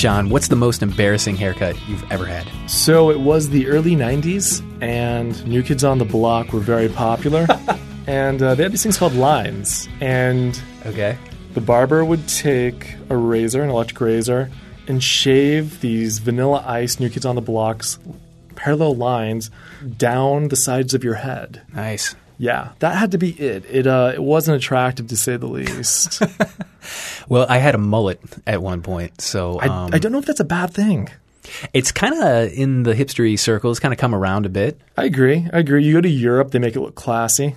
Sean, what's the most embarrassing haircut you've ever had? So it was the early 90s, and New Kids on the Block were very popular. and uh, they had these things called lines. And Okay. the barber would take a razor, an electric razor, and shave these vanilla ice New Kids on the Block's parallel lines down the sides of your head. Nice. Yeah, that had to be it. It uh, it wasn't attractive to say the least. Well, I had a mullet at one point, so I, um, I don't know if that's a bad thing. it's kind of in the hipstery circles, kind of come around a bit. I agree. I agree. You go to Europe, they make it look classy.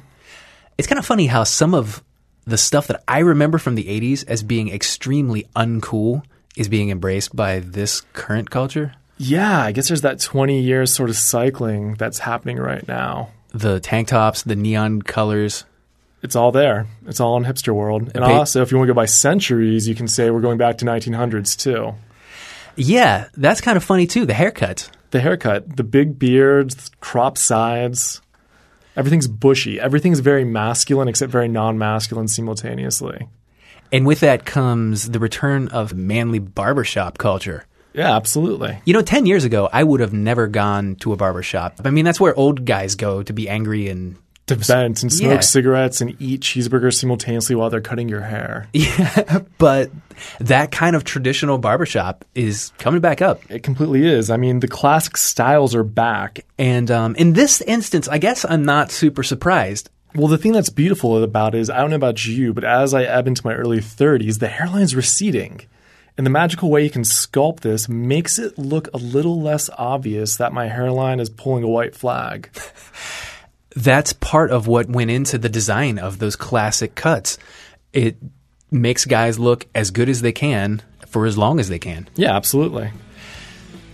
It's kind of funny how some of the stuff that I remember from the 80s as being extremely uncool is being embraced by this current culture. Yeah, I guess there's that 20 years sort of cycling that's happening right now. The tank tops, the neon colors. It's all there. It's all in hipster world. And also, if you want to go by centuries, you can say we're going back to 1900s too. Yeah, that's kind of funny too. The haircut. The haircut, the big beards, crop sides, everything's bushy. Everything's very masculine except very non-masculine simultaneously. And with that comes the return of manly barbershop culture. Yeah, absolutely. You know, 10 years ago, I would have never gone to a barbershop. I mean, that's where old guys go to be angry and. To vent and smoke Yeah. cigarettes and eat cheeseburgers simultaneously while they're cutting your hair. Yeah, But that kind of traditional barbershop is coming back up. It completely is. I mean, the classic styles are back. And um, in this instance, I guess I'm not super surprised. Well, the thing that's beautiful about it is I don't know about you, but as I ebb into my early 30s, the hairline's receding. And the magical way you can sculpt this makes it look a little less obvious that my hairline is pulling a white flag. That's part of what went into the design of those classic cuts. It makes guys look as good as they can for as long as they can. Yeah, absolutely.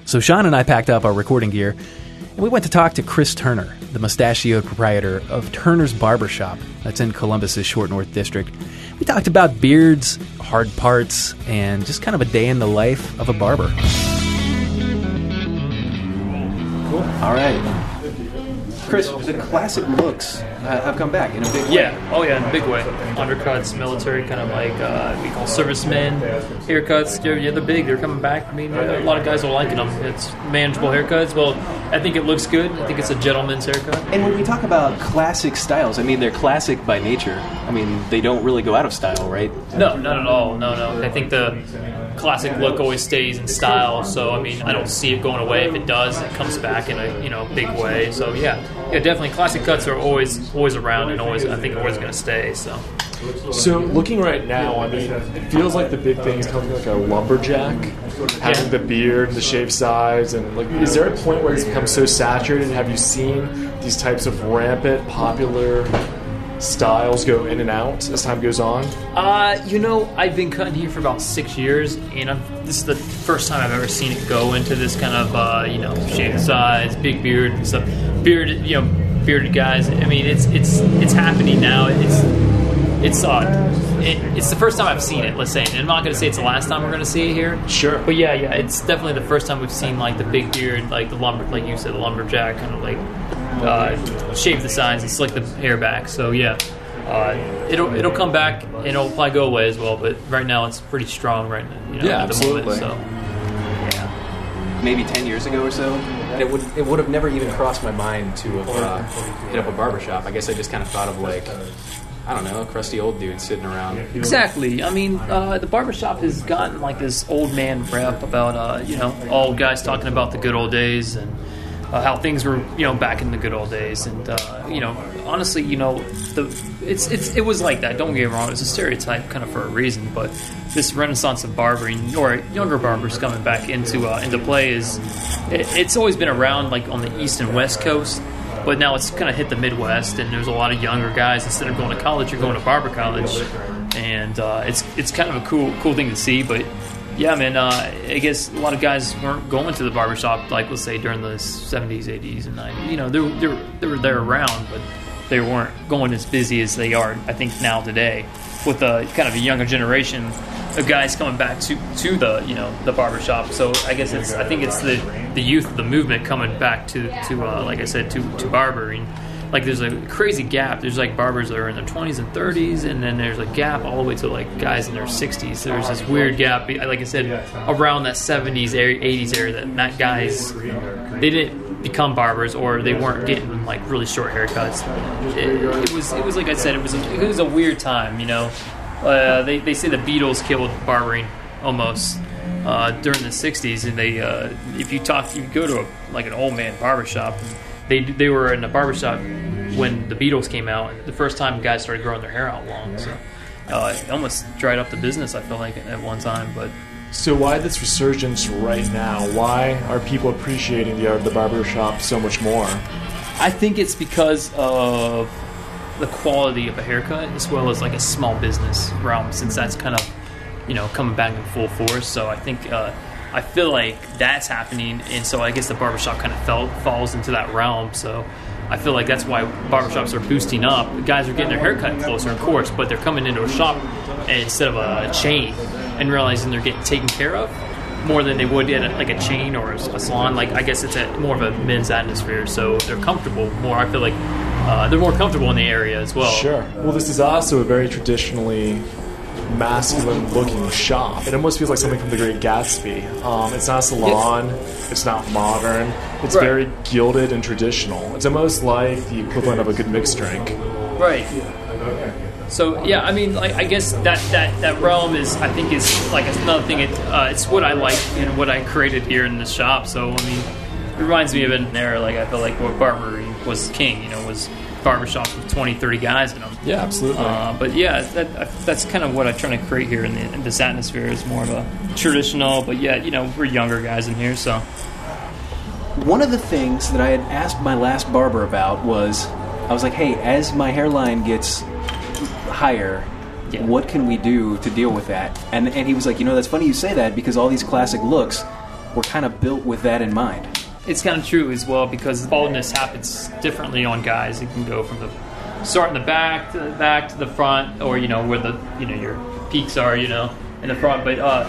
So Sean and I packed up our recording gear and we went to talk to Chris Turner, the mustachioed proprietor of Turner's Barbershop. That's in Columbus's Short North District. We talked about beards, hard parts, and just kind of a day in the life of a barber. Cool. All right. Chris, the classic looks uh, have come back in a big way. Yeah, oh yeah, in a big way. Undercuts, military, kind of like uh, we call servicemen haircuts. They're, yeah, they're big. They're coming back. I mean, a lot of guys are liking them. It's manageable haircuts. Well, I think it looks good. I think it's a gentleman's haircut. And when we talk about classic styles, I mean, they're classic by nature. I mean, they don't really go out of style, right? No, not at all. No, no. I think the classic look always stays in style. So I mean, I don't see it going away. If it does, it comes back in a you know big way. So yeah, yeah, definitely. Classic cuts are always always around and always I think always going to stay. So. So, looking right now, I mean, it feels like the big thing is coming like a lumberjack, having the beard, the shaved sides, and like, is there a point where it's become so saturated? And have you seen these types of rampant, popular styles go in and out as time goes on? Uh, you know, I've been cutting here for about six years, and I've, this is the first time I've ever seen it go into this kind of, uh, you know, shaved sides, big beard and stuff. Bearded, you know, bearded guys. I mean, it's it's it's happening now. It's it's uh, it, it's the first time I've seen it. Let's say, and I'm not going to say it's the last time we're going to see it here. Sure. But yeah, yeah, it's definitely the first time we've seen like the big beard, like the lumber, like you said, the lumberjack, kind of like uh, shave the sides and slick the hair back. So yeah, uh, it'll it'll come back and it'll probably go away as well. But right now it's pretty strong right now. You know, Yeah, at the absolutely. Moment, so maybe 10 years ago or so. And it would it would have never even crossed my mind to have uh, hit up a barbershop. I guess I just kind of thought of like, I don't know, a crusty old dude sitting around. exactly. I mean, uh, the barbershop has gotten like this old man rep about uh, you know all guys talking about the good old days and. Uh, how things were, you know, back in the good old days, and uh, you know, honestly, you know, the it's it's it was like that. Don't get me wrong; it's a stereotype, kind of for a reason. But this renaissance of barbering, or younger barbers coming back into uh, into play, is it, it's always been around, like on the east and west coast. But now it's kind of hit the Midwest, and there's a lot of younger guys. Instead of going to college, you're going to barber college, and uh, it's it's kind of a cool cool thing to see. But yeah, man, uh, I guess a lot of guys weren't going to the barbershop, like let's say during the 70s, 80s, and 90s. You know, they were, they they were there around, but they weren't going as busy as they are, I think, now today. With a kind of a younger generation of guys coming back to, to the you know the barbershop. So I guess it's I think it's the, the youth of the movement coming back to to uh, like I said to, to barbering. like there's a crazy gap. There's like barbers that are in their 20s and 30s, and then there's a gap all the way to like guys in their 60s. There's this weird gap, like I said, around that 70s area, 80s area that guys they didn't become barbers or they weren't getting like really short haircuts. It, it was it was like I said, it was a, it was a weird time, you know. Uh, they they say the Beatles killed barbering almost. Uh, during the '60s, and they, uh, if you talk, you go to a, like an old man barbershop, and they they were in a barbershop when the Beatles came out. and The first time guys started growing their hair out long, so uh, it almost dried up the business. I feel like at one time, but So why this resurgence right now? Why are people appreciating the art of the barber shop so much more? I think it's because of the quality of a haircut as well as like a small business realm, since that's kind of you know coming back in full force. So I think uh, I feel like that's happening, and so I guess the barbershop kind of fell, falls into that realm. So I feel like that's why barbershops are boosting up. Guys are getting their haircut closer, of course, but they're coming into a shop instead of a chain and realizing they're getting taken care of more than they would in a, like a chain or a, a salon. Like I guess it's a more of a men's atmosphere, so they're comfortable more. I feel like uh, they're more comfortable in the area as well. Sure. Well, this is also a very traditionally masculine looking shop. It almost feels like something from The Great Gatsby. Um, it's not a salon, it's not modern, it's Right. very gilded and traditional. It's almost like the equivalent of a good mixed drink. Right. So yeah, I mean, like I guess that that that realm is, I think, is like another thing. It uh, it's what I like and what I created here in the shop. So I mean, it reminds me of an era like I feel like what barbery was king. You know, was barbershops with 20, 30 guys in them. Yeah, absolutely. Uh, but yeah, that, that's kind of what I'm trying to create here in, the, in this atmosphere. Is more of a traditional, but yet you know we're younger guys in here, so One of the things that I had asked my last barber about was I was like, hey, as my hairline gets higher, Yeah. what can we do to deal with that? And, and he was like, you know, that's funny you say that because all these classic looks were kind of built with that in mind. it's kind of true as well because baldness happens differently on guys. It can go from the start in the back to the back to the front, or you know where the you know your peaks are, you know, in the front. But uh,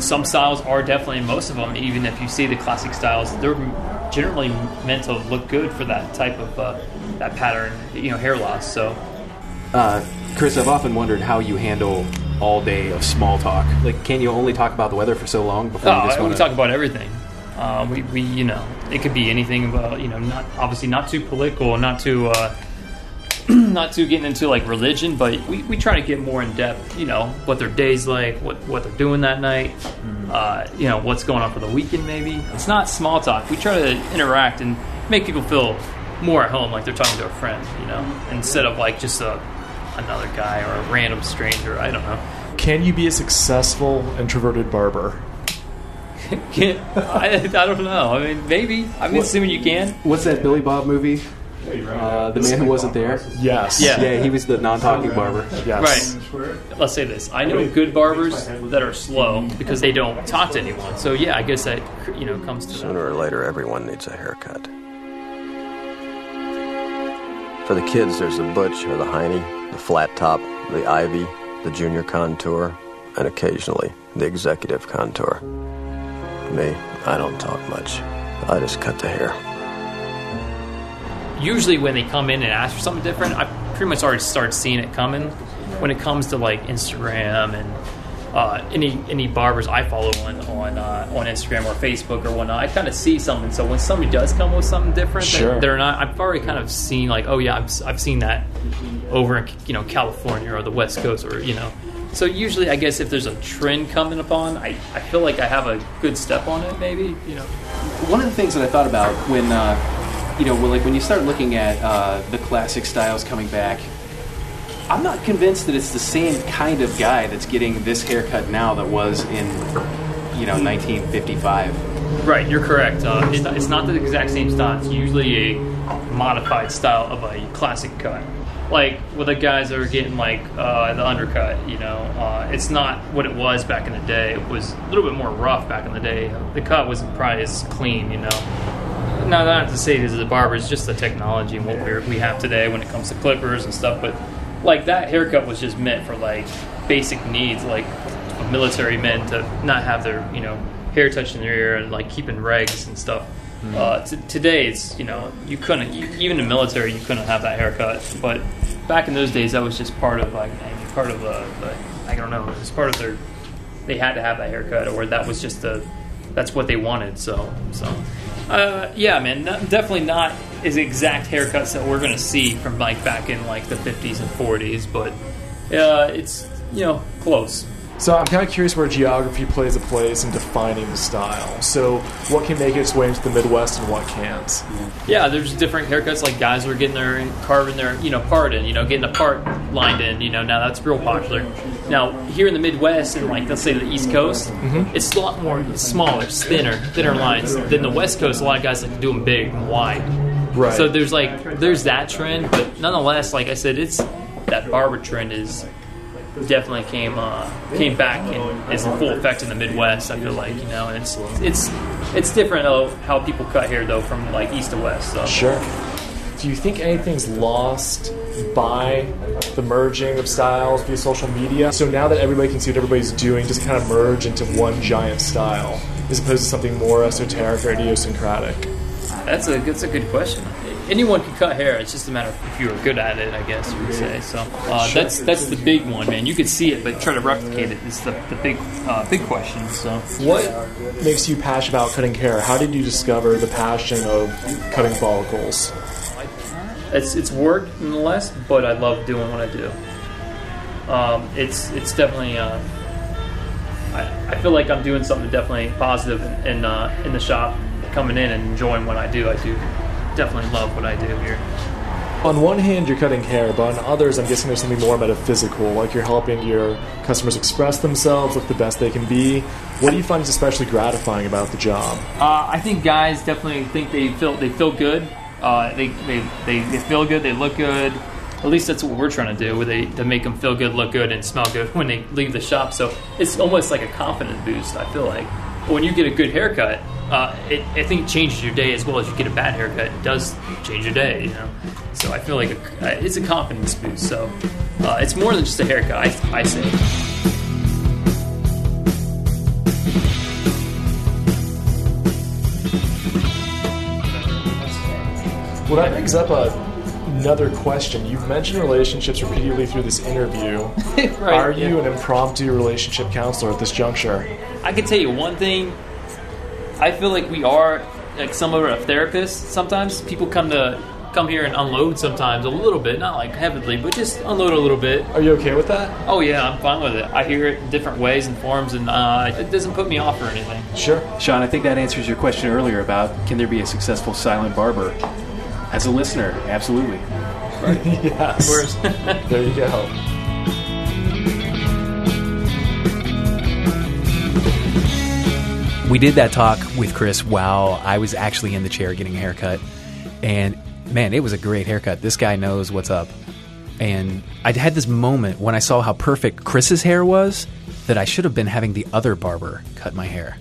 some styles are definitely most of them. Even if you see the classic styles, they're generally meant to look good for that type of uh, that pattern, you know, hair loss. So Uh, Chris, I've often wondered how you handle all day of small talk. Like, can you only talk about the weather for so long before you just Oh, want we talk about everything. Uh, we, we, you know, it could be anything about, you know, not obviously not too political, not too, uh, not too getting into like religion, but we, we try to get more in depth. You know, what their days like, what what they're doing that night. Uh, you know, what's going on for the weekend. Maybe it's not small talk. We try to interact and make people feel more at home, like they're talking to a friend. You know, instead of like just a another guy or a random stranger. I don't know. Can you be a successful introverted barber? I, I don't know. I mean, maybe. I'm assuming you can. What's that Billy Bob movie? Uh, the man who wasn't there. Yes. Yeah. Yeah, he was the non-talking barber. Yes. Right. Let's say this. I know good barbers that are slow because they don't talk to anyone. So yeah, I guess that you know comes to that. Sooner or later, everyone needs a haircut. For the kids, there's the butch or the hiney, the flat top, the ivy, the junior contour, and occasionally the executive contour. Me, I don't talk much. I just cut the hair. Usually when they come in and ask for something different, I pretty much already start seeing it coming. When it comes to like Instagram and uh, any any barbers I follow on on uh, on Instagram or Facebook or whatnot, I kind of see something. So when somebody does come with something different, Sure. they're not. I've already kind of seen like, oh yeah, I've, I've seen that over in you know California or the West Coast or you know. So usually, I guess if there's a trend coming upon, I, I feel like I have a good step on it. Maybe you know. One of the things that I thought about when, uh, you know, when, like when you start looking at uh, the classic styles coming back, I'm not convinced that it's the same kind of guy that's getting this haircut now that was in, you know, 1955. Right, you're correct. Uh, it's, not, it's not the exact same style. It's usually a modified style of a classic cut. Like with the guys that are getting like uh, the undercut, you know, uh, it's not what it was back in the day. It was a little bit more rough back in the day. The cut wasn't probably as clean, you know. Now, not to say this is a barber, it's just the technology and what we're, we have today when it comes to clippers and stuff. But like that haircut was just meant for like basic needs, like military men to not have their you know hair touching their ear and like keeping regs and stuff. Uh, t- today, it's you know you couldn't you, even in the military you couldn't have that haircut, but back in those days that was just part of like part of uh, the I don't know it was part of their they had to have that haircut or that was just the that's what they wanted. So so uh, yeah, man, not, definitely not as exact haircuts that we're gonna see from like back in like the 50s and 40s, but uh, it's you know close. So I'm kind of curious where geography plays a place in defining the style. So what can make its way into the Midwest and what can't? Yeah, there's different haircuts. Like guys were getting their carving their you know part in, you know, getting a part lined in. You know, now that's real popular. Now here in the Midwest and like let's say the East Coast, it's a lot more smaller, thinner, thinner lines than the West Coast. A lot of guys like to do them big and wide. Right. So there's like there's that trend, but nonetheless, like I said, it's that barber trend is definitely came uh, came back and is in full effect in the Midwest. I feel like you know, and it's it's it's different though how people cut hair though from like east to west. So Sure. Do you think anything's lost by the merging of styles via social media? So now that everybody can see what everybody's doing, just kind of merge into one giant style, as opposed to something more esoteric or idiosyncratic? That's a that's a good question. Anyone can cut hair. It's just a matter of if you are good at it, I guess you would say. So uh, that's that's the big one, man. You could see it, but try to replicate it is the, the big uh, big question. So What makes you passionate about cutting hair? How did you discover the passion of cutting follicles? it's it's work nonetheless, but I love doing what I do. Um, it's it's definitely. Uh, I, I feel like I'm doing something definitely positive in in, uh, in the shop, coming in and enjoying what I do. I do definitely love what I do here. On one hand, you're cutting hair, but on others, I'm guessing there's something more metaphysical, like you're helping your customers express themselves, look the best they can be. What do you find is especially gratifying about the job? Uh, I think guys definitely think they feel they feel good. Uh, they, they, they, they feel good. They look good. At least that's what we're trying to do. Where they to make them feel good, look good, and smell good when they leave the shop. So it's almost like a confidence boost. I feel like but when you get a good haircut, uh, it, I think it changes your day as well as you get a bad haircut. It does change your day, you know. So I feel like a, uh, it's a confidence boost. So uh, it's more than just a haircut. I, I say. Well, that brings up a, another question. You've mentioned relationships repeatedly through this interview. Right, Are yeah. you an impromptu relationship counselor at this juncture? I can tell you one thing. I feel like we are like some of our therapists. Sometimes people come to come here and unload. Sometimes a little bit, not like heavily, but just unload a little bit. Are you okay with that? Oh yeah, I'm fine with it. I hear it in different ways and forms, and uh, it doesn't put me off or anything. Sure. Sean, I think that answers your question earlier about can there be a successful silent barber? As a listener, absolutely. Yes. Whereas, there you go. We did that talk with Chris while I was actually in the chair getting a haircut. And man, it was a great haircut. This guy knows what's up. And I had this moment when I saw how perfect Chris's hair was that I should have been having the other barber cut my hair.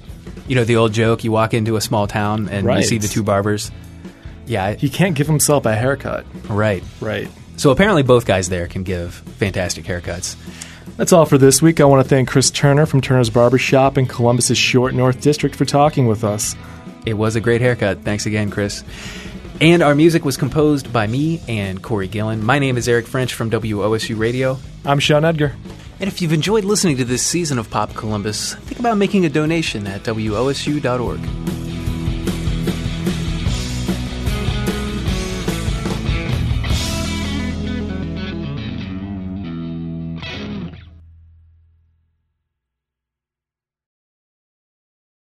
You know, the old joke you walk into a small town and you see the two barbers. Yeah, I- He can't give himself a haircut. right. Right. So apparently both guys there can give fantastic haircuts. That's all for this week. I want to thank Chris Turner from Turner's Barbershop in Columbus's Short North District for talking with us. It was a great haircut. Thanks again, Chris. And our music was composed by me and Corey Gillen. My name is Eric French from WOSU Radio. I'm Sean Edgar. And if you've enjoyed listening to this season of Pop Columbus, think about making a donation at WOSU.org.